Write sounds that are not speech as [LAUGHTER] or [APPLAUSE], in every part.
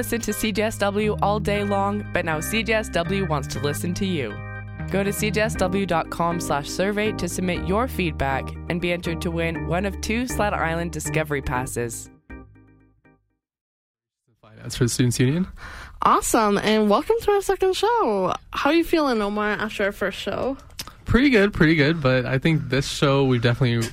listen to CJSW all day long, but now CJSW wants to listen to you. Go to cjsw.com slash survey to submit your feedback and be entered to win one of two Sled Island Discovery Passes. Finance for the Students Union. Awesome, and welcome to our second show. How are you feeling, Omar, after our first show? Pretty good, pretty good, but I think this show we've definitely,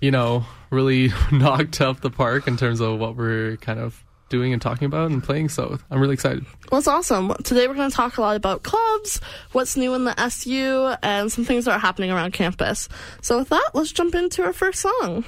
you know, really [LAUGHS] knocked up the park in terms of what we're kind of doing and talking about and playing. So I'm really excited. Well, it's awesome. Today we're going to talk a lot about clubs, what's new in the SU, and some things that are happening around campus. So with that, let's jump into our first song.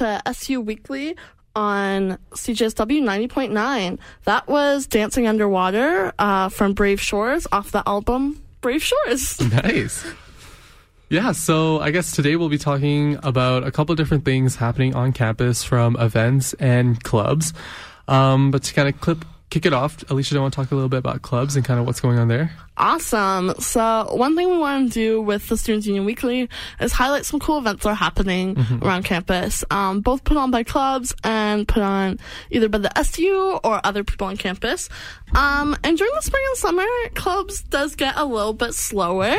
To SU Weekly on CJSW 90.9. That was Dancing Underwater uh, from Brave Shores off the album Brave Shores. [LAUGHS] Nice. Yeah, so I guess today we'll be talking about a couple different things happening on campus from events and clubs. Um, but to kind of clip kick it off, Alicia, do you want to talk a little bit about clubs and kind of what's going on there? Awesome. So one thing we want to do with the Students Union Weekly is highlight some cool events that are happening around campus, um, both put on by clubs and put on either by the SU or other people on campus. Um, and during the spring and summer, clubs does get a little bit slower,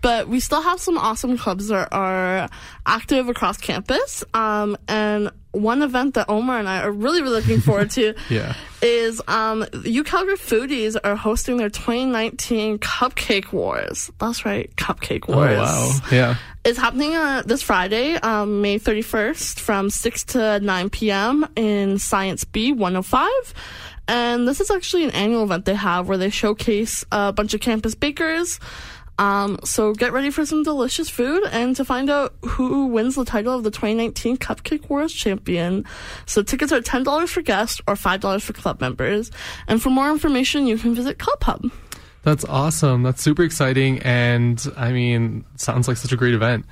but we still have some awesome clubs that are active across campus. Um, and one event that Omar and I are really, really looking forward to [LAUGHS] Yeah. is um, U Calgary Foodies are hosting their 2019 Cupcake Wars. That's right, Cupcake Wars. Oh, wow. Yeah. It's happening uh, this Friday, um, May 31st, from 6 to 9 p.m. in Science B 105. And this is actually an annual event they have where they showcase a bunch of campus bakers. Um, so get ready for some delicious food and to find out who wins the title of the 2019 Cupcake Wars champion. So tickets are $10 for guests or $5 for club members. And for more information, you can visit Club Hub. That's awesome. That's super exciting. And I mean, sounds like such a great event.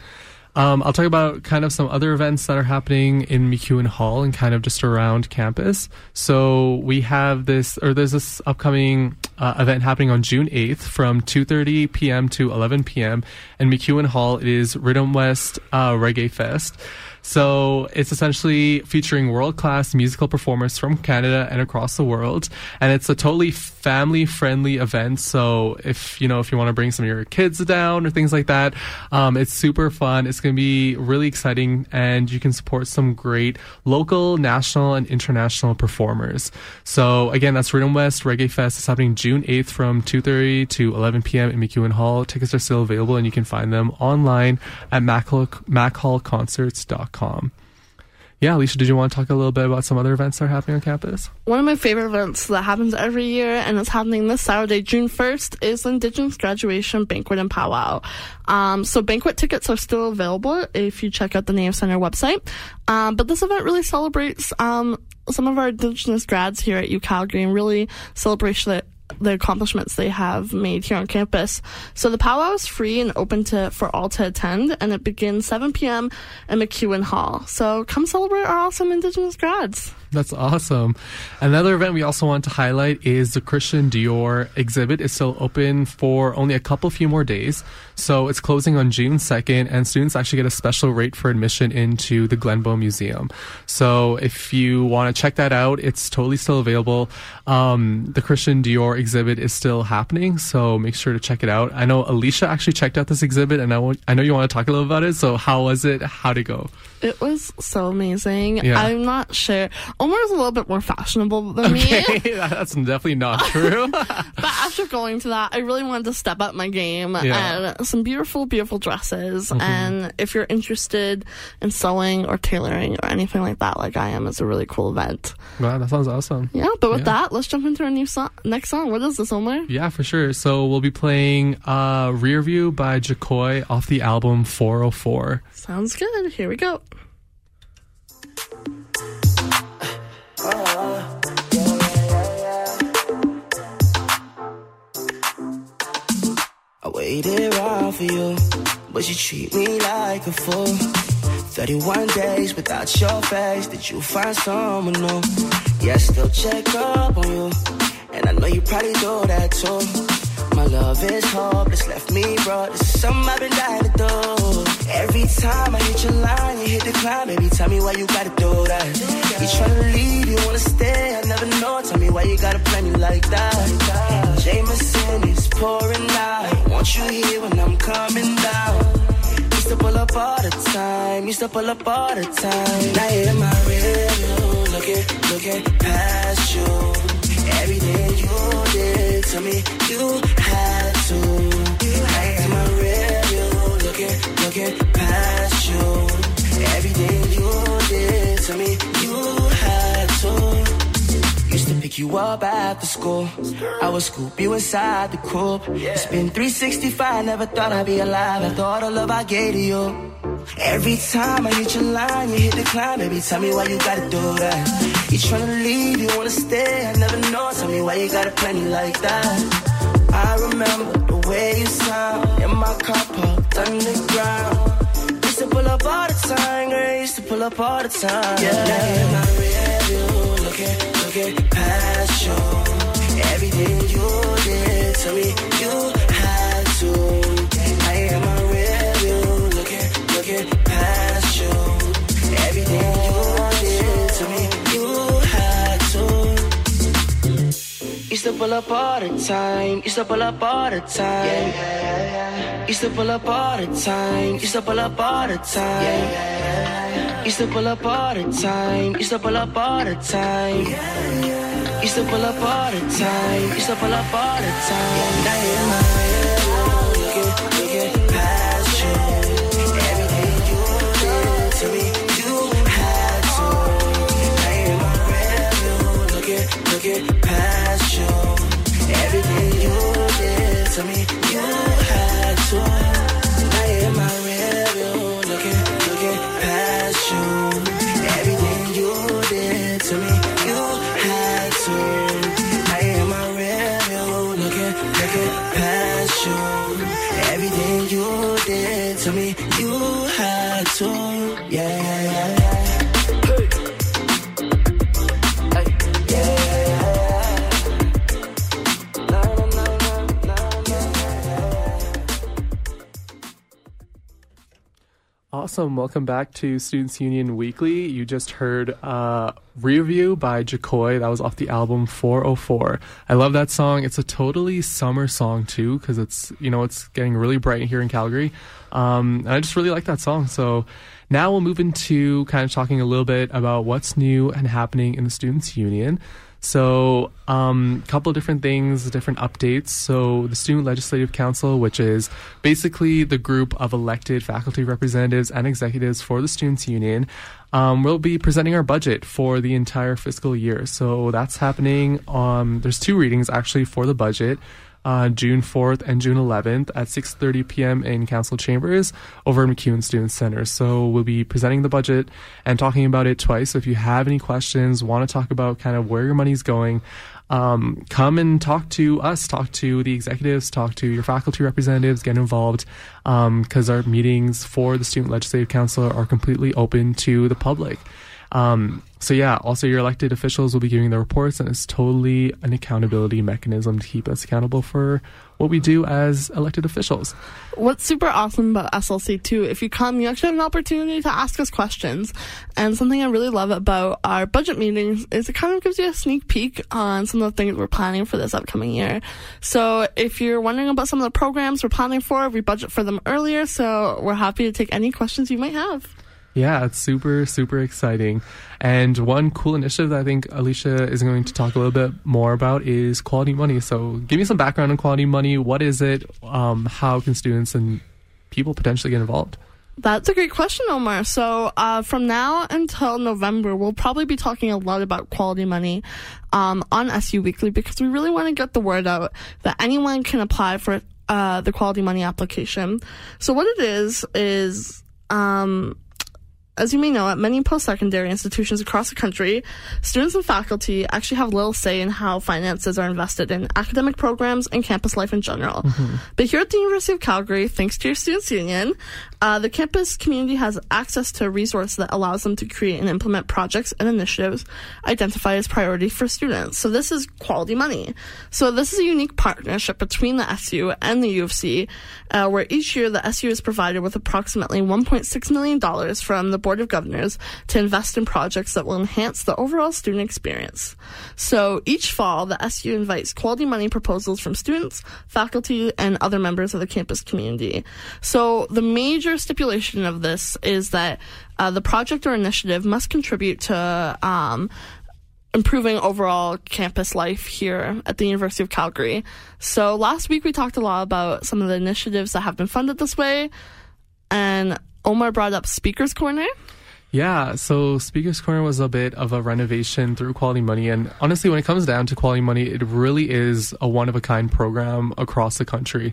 Um, I'll talk about kind of some other events that are happening in MacEwan Hall and kind of just around campus. So we have this, or there's this upcoming uh, event happening on June 8th from 2:30 p.m. to 11 p.m. in MacEwan Hall. It is Rhythm West uh, Reggae Fest. So it's essentially featuring world class musical performers from Canada and across the world. And it's a totally family friendly event. So if, you know, if you want to bring some of your kids down or things like that, um, it's super fun. It's going to be really exciting and you can support some great local, national, and international performers. So again, that's Rhythm West Reggae Fest. It's happening June 8th from 2.30 to 11 p.m. in MacEwan Hall. Tickets are still available and you can find them online at machallconcerts.com. Yeah, Alicia, did you want to talk a little bit about some other events that are happening on campus? One of my favorite events that happens every year and it's happening this Saturday, June 1st, is Indigenous Graduation Banquet and Powwow. Um, so banquet tickets are still available if you check out the Native Center website. Um, but this event really celebrates um, some of our Indigenous grads here at UCalgary and really celebration it the accomplishments they have made here on campus. So the powwow is free and open to for all to attend, and it begins 7 p.m. at MacEwan Hall. So come celebrate our awesome Indigenous grads. [LAUGHS] That's awesome. Another event we also want to highlight is the Christian Dior exhibit is still open for only a couple few more days. So it's closing on June 2nd and students actually get a special rate for admission into the Glenbow Museum. So if you want to check that out, it's totally still available. Um, the Christian Dior exhibit is still happening, so make sure to check it out. I know Alicia actually checked out this exhibit and I, w- I know you want to talk a little about it. So how was it? How'd it go? It was so amazing. Yeah. I'm not sure. Omar's a little bit more fashionable than me. Okay, [LAUGHS] that's definitely not true. [LAUGHS] But after going to that, I really wanted to step up my game Yeah. and some beautiful, beautiful dresses. Mm-hmm. And if you're interested in sewing or tailoring or anything like that, like I am, it's a really cool event. wow, that sounds awesome. Yeah, but with Yeah. that, let's jump into our new song. Next song. What is this, Omar? Yeah, for sure. So we'll be playing uh, Rear View by Jacoy off the album 404. Sounds good. Here we go. I waited around for you, but you treat me like a fool. 31 days without your face, did you find someone new? Yeah, I still check up on you, and I know you probably do that too. My love is hopeless, left me broke. This is something I've been dying to do. Every time I hit your line, you hit the climb. Baby, tell me why you gotta do that. You tryna leave, you wanna stay. I never know. Tell me why you gotta play me like that. Jameson is pouring out. Want you here when I'm coming down. Used to pull up all the time. Used to pull up all the time. Now you're in my rear looking, looking past you. Everything you did to me, you had to. In my rear view, looking, looking past you. Everything you did to me, you had to. Used to pick you up after school. I would scoop you inside the coupe. It's been 365, never thought I'd be alive after all the love I gave to you. Every time I hit your line, you hit the climb. Baby, tell me why you gotta do that. You tryna leave, you wanna stay. I never know. Tell me why you gotta play me like that. I remember the way you sound in my car parked underground. Used to pull up all the time, girl. Used to pull up all the time. Yeah, now in my rear view, looking, looking past you. Everything you did to me, you you. Everything to you had pull up all the time. You to pull up all the time. Yeah. Used to pull up all the time. Used to pull up all the time. You Used pull up all the time. Used to pull up all the time. Yeah. Used to pull up all the time. You to pull up all the time. Yeah, now you're. Awesome. Welcome back to Students Union Weekly. You just heard uh, Review by Jacoy. That was off the album 404. I love that song. It's a totally summer song too because it's, you know, it's getting really bright here in Calgary. Um, and I just really like that song. So now we'll move into kind of talking a little bit about what's new and happening in the Students Union. So, a um, couple different things, different updates. So, the Student Legislative Council, which is basically the group of elected faculty representatives and executives for the Students Union, um, will be presenting our budget for the entire fiscal year. So, that's happening. Um, there's two readings actually for the budget uh, June 4th and June 11th at 6:30 p.m. in Council Chambers over at MacEwan Student Center. So we'll be presenting the budget and talking about it twice. So if you have any questions, want to talk about kind of where your money's going, um, come and talk to us, talk to the executives, talk to your faculty representatives, get involved because our meetings for the Student Legislative Council are completely open to the public. Um, so yeah, also your elected officials will be giving the reports, and it's totally an accountability mechanism to keep us accountable for what we do as elected officials. What's super awesome about SLC too, if you come, you actually have an opportunity to ask us questions. And something I really love about our budget meetings is it kind of gives you a sneak peek on some of the things we're planning for this upcoming year. So if you're wondering about some of the programs we're planning for, we budget for them earlier. So we're happy to take any questions you might have. Yeah, it's super, super exciting. And one cool initiative that I think Alicia is going to talk a little bit more about is Quality Money. So, give me some background on Quality Money. What is it? Um, how can students and people potentially get involved? That's a great question, Omar. So, uh, from now until November, we'll probably be talking a lot about quality money um, on SU Weekly because we really want to get the word out that anyone can apply for uh, the quality money application. So, what it is is um, as you may know, at many post secondary institutions across the country, students and faculty actually have little say in how finances are invested in academic programs and campus life in general. Mm-hmm. But here at the University of Calgary, thanks to your Students Union, uh, the campus community has access to a resource that allows them to create and implement projects and initiatives identified as priority for students. So this is quality money. So this is a unique partnership between the SU and the U of C, uh, where each year the SU is provided with approximately $1.6 million from the Board of Governors to invest in projects that will enhance the overall student experience. So each fall, the SU invites quality money proposals from students, faculty, and other members of the campus community. So the major stipulation of this is that uh, the project or initiative must contribute to um, improving overall campus life here at the University of Calgary. So last week we talked a lot about some of the initiatives that have been funded this way, and Omar brought up Speakers Corner. Yeah, so Speakers Corner was a bit of a renovation through Quality Money. And honestly, when it comes down to Quality Money, it really is a one of a kind program across the country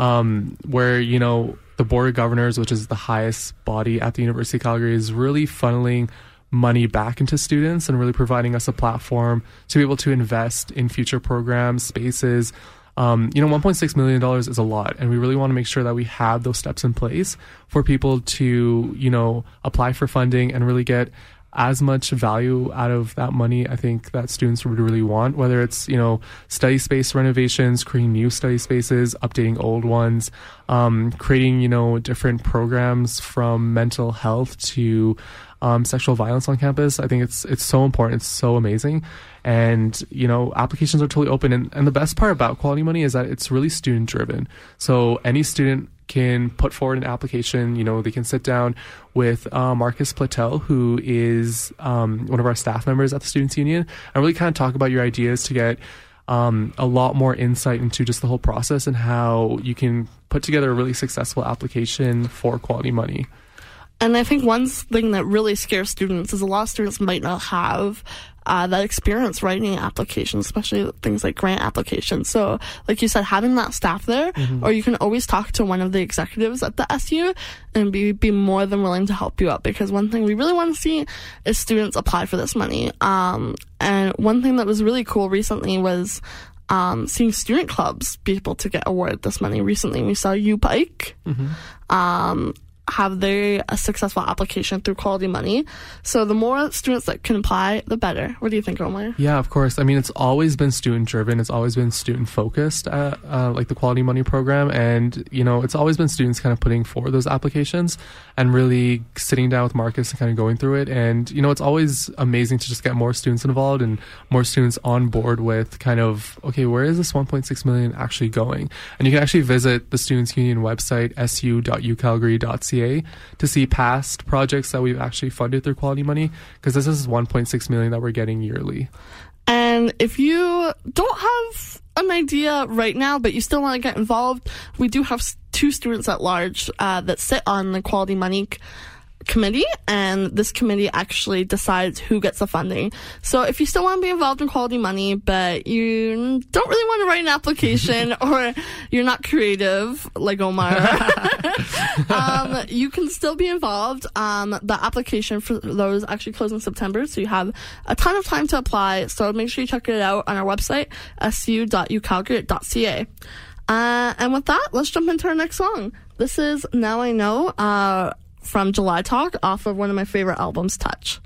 um, where, you know, the Board of Governors, which is the highest body at the University of Calgary, is really funneling money back into students and really providing us a platform to be able to invest in future programs, spaces, um, you know, $1.6 million is a lot, and we really want to make sure that we have those steps in place for people to, you know, apply for funding and really get as much value out of that money I think that students would really want, whether it's, you know, study space renovations, creating new study spaces, updating old ones, um, creating, you know, different programs from mental health to um, sexual violence on campus. I think it's it's so important. It's so amazing. And, you know, applications are totally open. And, and the best part about Quality Money is that it's really student driven. So any student can put forward an application. You know, they can sit down with uh, Marcus Platel, who is um, one of our staff members at the Students Union, and really kind of talk about your ideas to get um, a lot more insight into just the whole process and how you can put together a really successful application for quality money. And I think one thing that really scares students is a lot of students might not have uh, that experience writing applications, especially things like grant applications. So, like you said, having that staff there, mm-hmm. or you can always talk to one of the executives at the SU and be, be more than willing to help you out. Because one thing we really want to see is students apply for this money. Um, and one thing that was really cool recently was um, seeing student clubs be able to get awarded this money. Recently, we saw U Pike. Mm-hmm. Um, have a successful application through Quality Money. So the more students that can apply, the better. What do you think, Omar? Yeah, of course. I mean, it's always been student driven. It's always been student focused, uh, uh, like the Quality Money program. And, you know, it's always been students kind of putting forward those applications and really sitting down with Marcus and kind of going through it. And, you know, it's always amazing to just get more students involved and more students on board with kind of, okay, where is this 1.6 million actually going? And you can actually visit the Students Union website, su.ucalgary.ca, to see past projects that we've actually funded through Quality Money, because this is 1.6 million that we're getting yearly. And if you don't have an idea right now, but you still want to get involved, we do have two students at large uh, that sit on the Quality Money committee and this committee actually decides who gets the funding. So if you still want to be involved in quality money, but you don't really want to write an application [LAUGHS] or you're not creative like Omar, [LAUGHS] um, you can still be involved. Um, the application for those actually closes in September, so you have a ton of time to apply. So make sure you check it out on our website, su.ucalgary.ca. Uh, and with that, let's jump into our next song. This is Now I Know. Uh, from July Talk off of one of my favorite albums, Touch.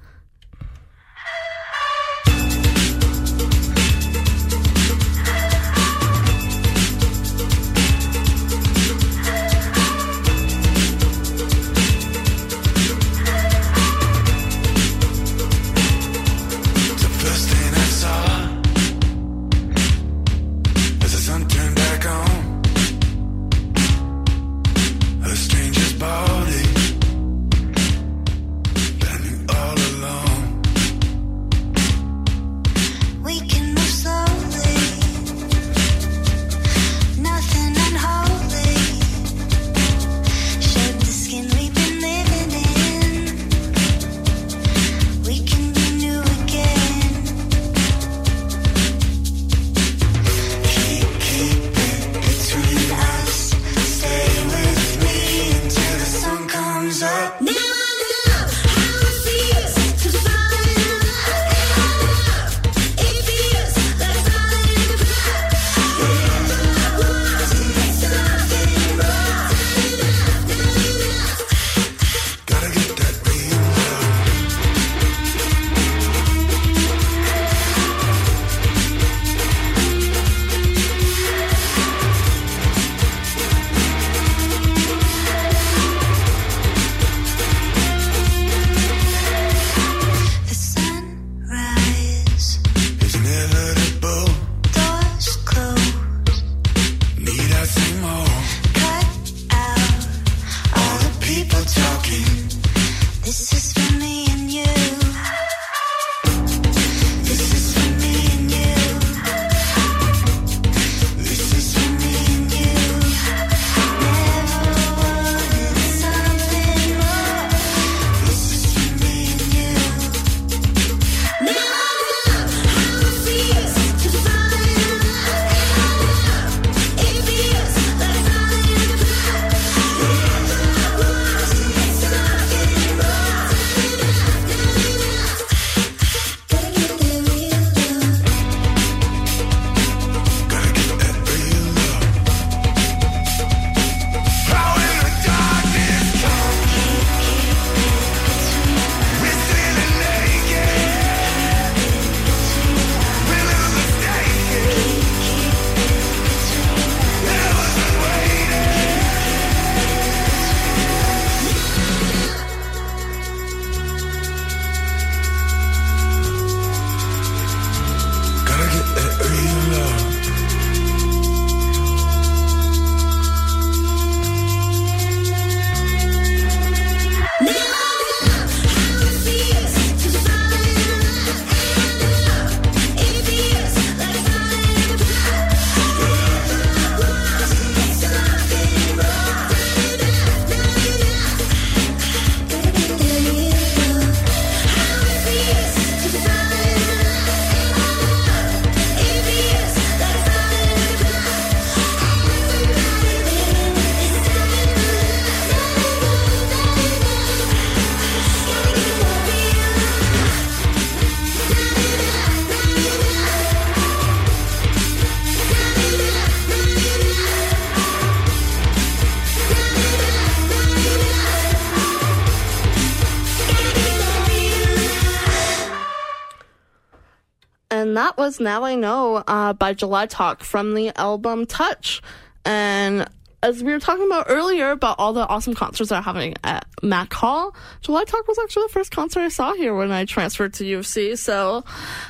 And that was Now I Know uh, by July Talk from the album Touch. And as we were talking about earlier about all the awesome concerts that are happening at Mac Hall, July Talk was actually the first concert I saw here when I transferred to U of C. So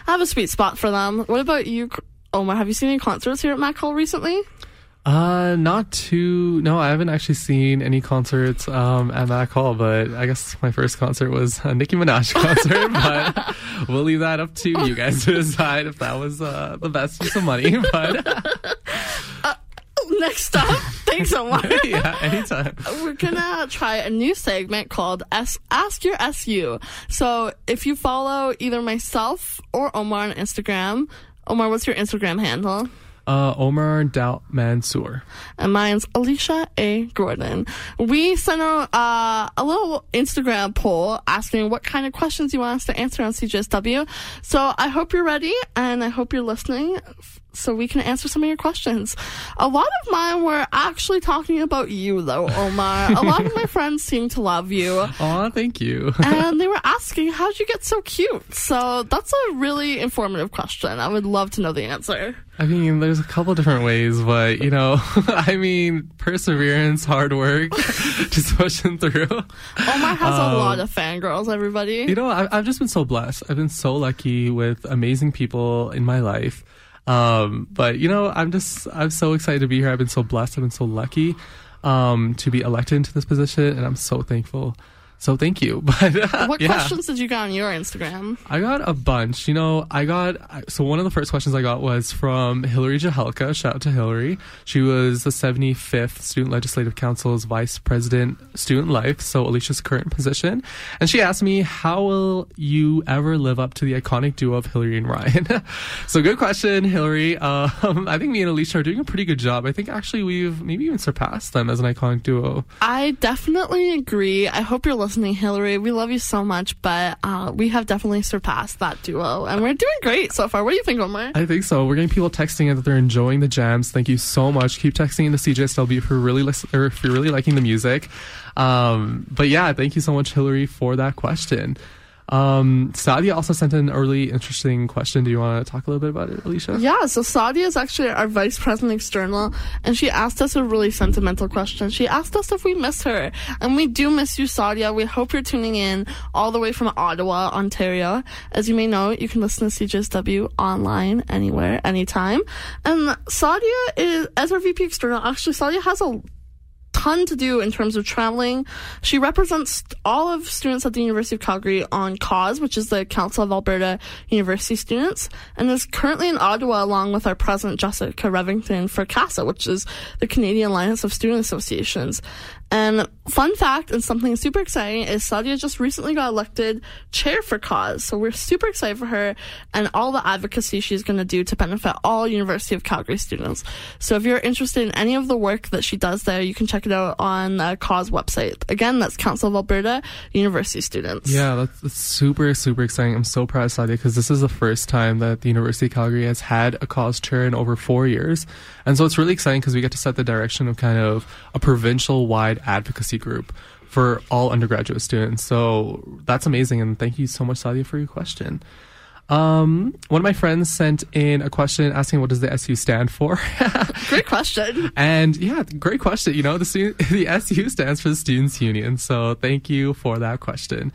I have a sweet spot for them. What about you, Omar? Have you seen any concerts here at Mac Hall recently? Uh, not too. No, I haven't actually seen any concerts um, at Mac Hall, but I guess my first concert was a Nicki Minaj [LAUGHS] concert. but we'll leave that up to you guys to decide if that was uh, the best use of money. [LAUGHS] But uh, next up, [LAUGHS] thanks, Omar. yeah, anytime. We're gonna try a new segment called S- Ask Your SU. So if you follow either myself or Omar on Instagram, Omar, what's your Instagram handle? Uh, Omar Doubt Mansour. And mine's Alicia A. Gordon. We sent out uh, a little Instagram poll asking what kind of questions you want us to answer on CJSW. So I hope you're ready and I hope you're listening so we can answer some of your questions. A lot of mine were actually talking about you, though, Omar. a lot of my [LAUGHS] friends seem to love you. Aw, thank you. and they were [LAUGHS] asking, how'd you get so cute? So that's a really informative question. I would love to know the answer. I mean, there's a couple different ways, but you know, [LAUGHS] I mean, perseverance, hard work, just pushing through. Omar has um, a lot of fangirls, everybody. You know, I, I've just been so blessed. I've been so lucky with amazing people in my life. Um, but you know, I'm just I'm so excited to be here. I've been so blessed. I've been so lucky um, to be elected into this position, and I'm so thankful. So thank you. [LAUGHS] But uh, what yeah. questions did you get on your Instagram? I got a bunch. You know, I got so one of the first questions I got was from Hillary Jahelka. Shout out to Hillary. She was the 75th Student Legislative Council's Vice President, Student Life. So Alicia's current position, and she asked me, "How will you ever live up to the iconic duo of Hillary and Ryan?" [LAUGHS] so good question, Hillary. Um, [LAUGHS] I think me and Alicia are doing a pretty good job. I think actually we've maybe even surpassed them as an iconic duo. I definitely agree. I hope you're listening Hillary. We love you so much, but uh, we have definitely surpassed that duo, and we're doing great so far. What do you think, Omar? I think so. We're getting people texting in that they're enjoying the jams. Thank you so much. Keep texting into CJSW if you're really listen- or if you're really liking the music. Um, but yeah, thank you so much, Hillary, for that question. Um, Sadia also sent an early interesting question. Do you want to talk a little bit about it, Alicia? Yeah, so Sadia is actually our vice president external, and she asked us a really sentimental question. She asked us if we miss her, and we do miss you, Sadia. We hope you're tuning in all the way from Ottawa, Ontario. As you may know, you can listen to CJSW online, anywhere, anytime. And Sadia is, as our VP external, actually, Sadia has a ton to do in terms of traveling. She represents all of students at the University of Calgary on CAUSE, which is the Council of Alberta University Students, and is currently in Ottawa along with our president Jessica Revington for CASA, which is the Canadian Alliance of Student Associations. And fun fact and something super exciting is Sadia just recently got elected chair for CAUSE. So we're super excited for her and all the advocacy she's going to do to benefit all University of Calgary students. So if you're interested in any of the work that she does there, you can check it out on the CAUSE website. Again, that's Council of Alberta University Students. Yeah, that's, that's super, super exciting. I'm so proud of Sadia because this is the first time that the University of Calgary has had a CAUSE chair in over four years. And so it's really exciting because we get to set the direction of kind of a provincial wide advocacy group for all undergraduate students. So that's amazing. And thank you so much, Sadia, for your question. Um, one of my friends sent in a question asking what does the SU stand for? [LAUGHS] great question. And yeah, great question. You know, the [LAUGHS] the SU stands for the Students Union. So thank you for that question.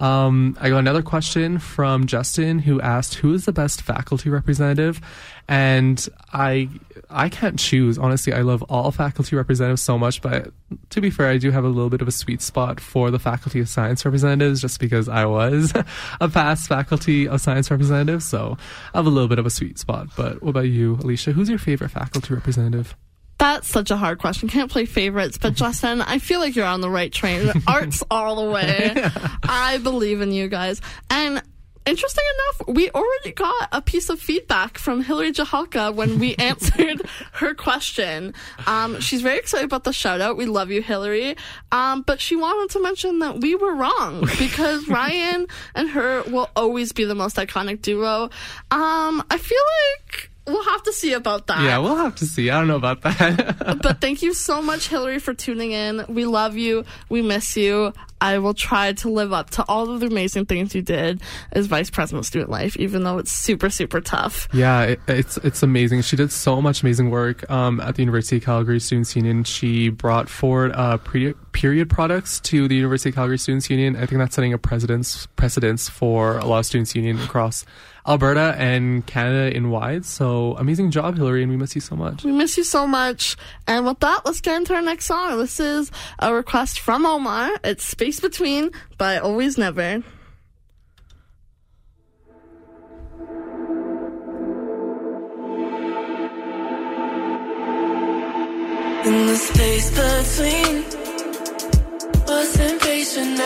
Um, I got another question from Justin who asked, "Who is the best faculty representative?" And I, I can't choose. Honestly, I love all faculty representatives so much, but to be fair, I do have a little bit of a sweet spot for the faculty of science representatives, just because I was [LAUGHS] a past faculty of science representative, so I have a little bit of a sweet spot. But what about you, Alicia? Who's your favorite faculty representative? That's such a hard question. Can't play favorites, but [LAUGHS] Justin, I feel like you're on the right train. [LAUGHS] Arts all the way. I believe in you guys. And interesting enough, we already got a piece of feedback from Hillary Jahalka when we [LAUGHS] answered her question. Um, she's very excited about the shout out. We love you, Hillary. Um, but she wanted to mention that we were wrong because Ryan and her will always be the most iconic duo. Um, I feel like we'll have to see about that. Yeah, we'll have to see. I don't know about that. [LAUGHS] but thank you so much, Hillary, for tuning in. We love you. We miss you. I will try to live up to all of the amazing things you did as vice president of student life, even though it's super, super tough. Yeah, it, it's it's amazing. She did so much amazing work um, at the University of Calgary Students Union. She brought forward uh, pre- period products to the University of Calgary Students Union. I think that's setting a precedence precedence for a lot of students union across Alberta and Canada in wide. So amazing job, Hillary, and we miss you so much. We miss you so much. And with that, let's get into our next song. This is a request from Omar. It's Space Between by Always Never. In the space between was impatient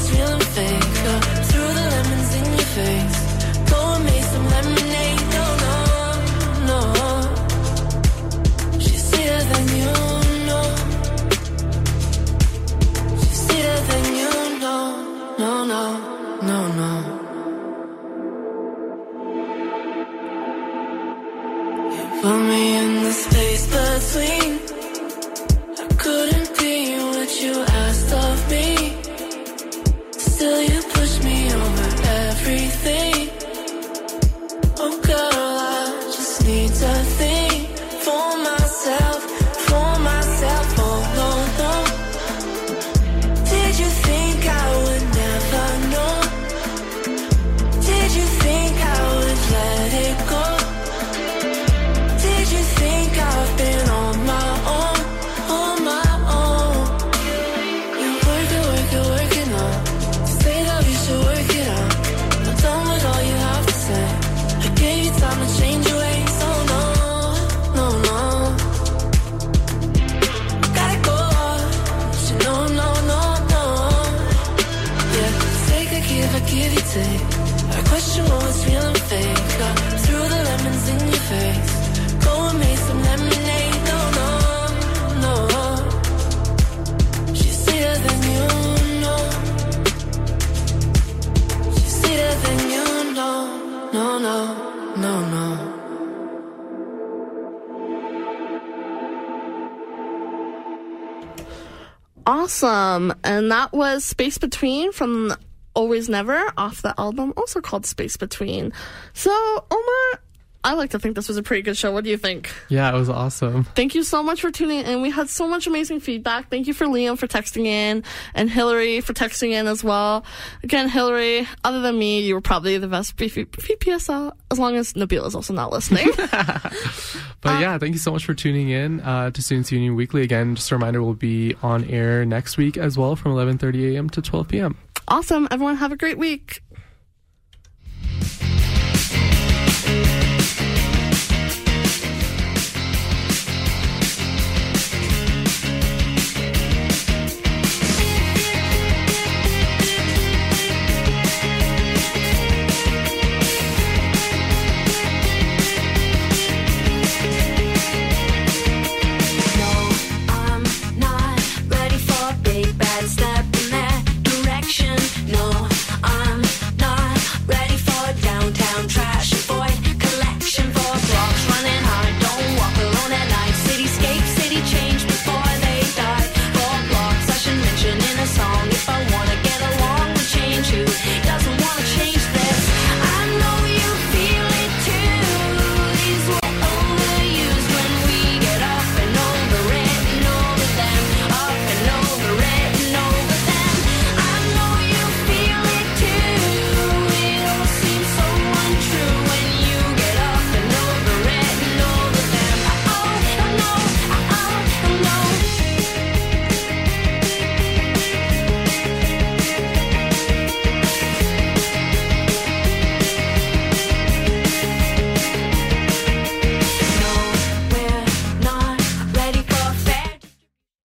was fake. Awesome. And that was Space Between from Always Never off the album, also called Space Between. So, Omar, I like to think this was a pretty good show. What do you think? Yeah, it was awesome. Thank you so much for tuning in. We had so much amazing feedback. Thank you for Liam for texting in and Hillary for texting in as well. Again, Hillary, other than me, you were probably the best VP- VPSL, as long as Nabil is also not listening. [LAUGHS] But yeah, thank you so much for tuning in uh, to Students Union Weekly. Again, just a reminder, we'll be on air next week as well from 11:30 a.m. to 12 p.m. awesome. Everyone have a great week.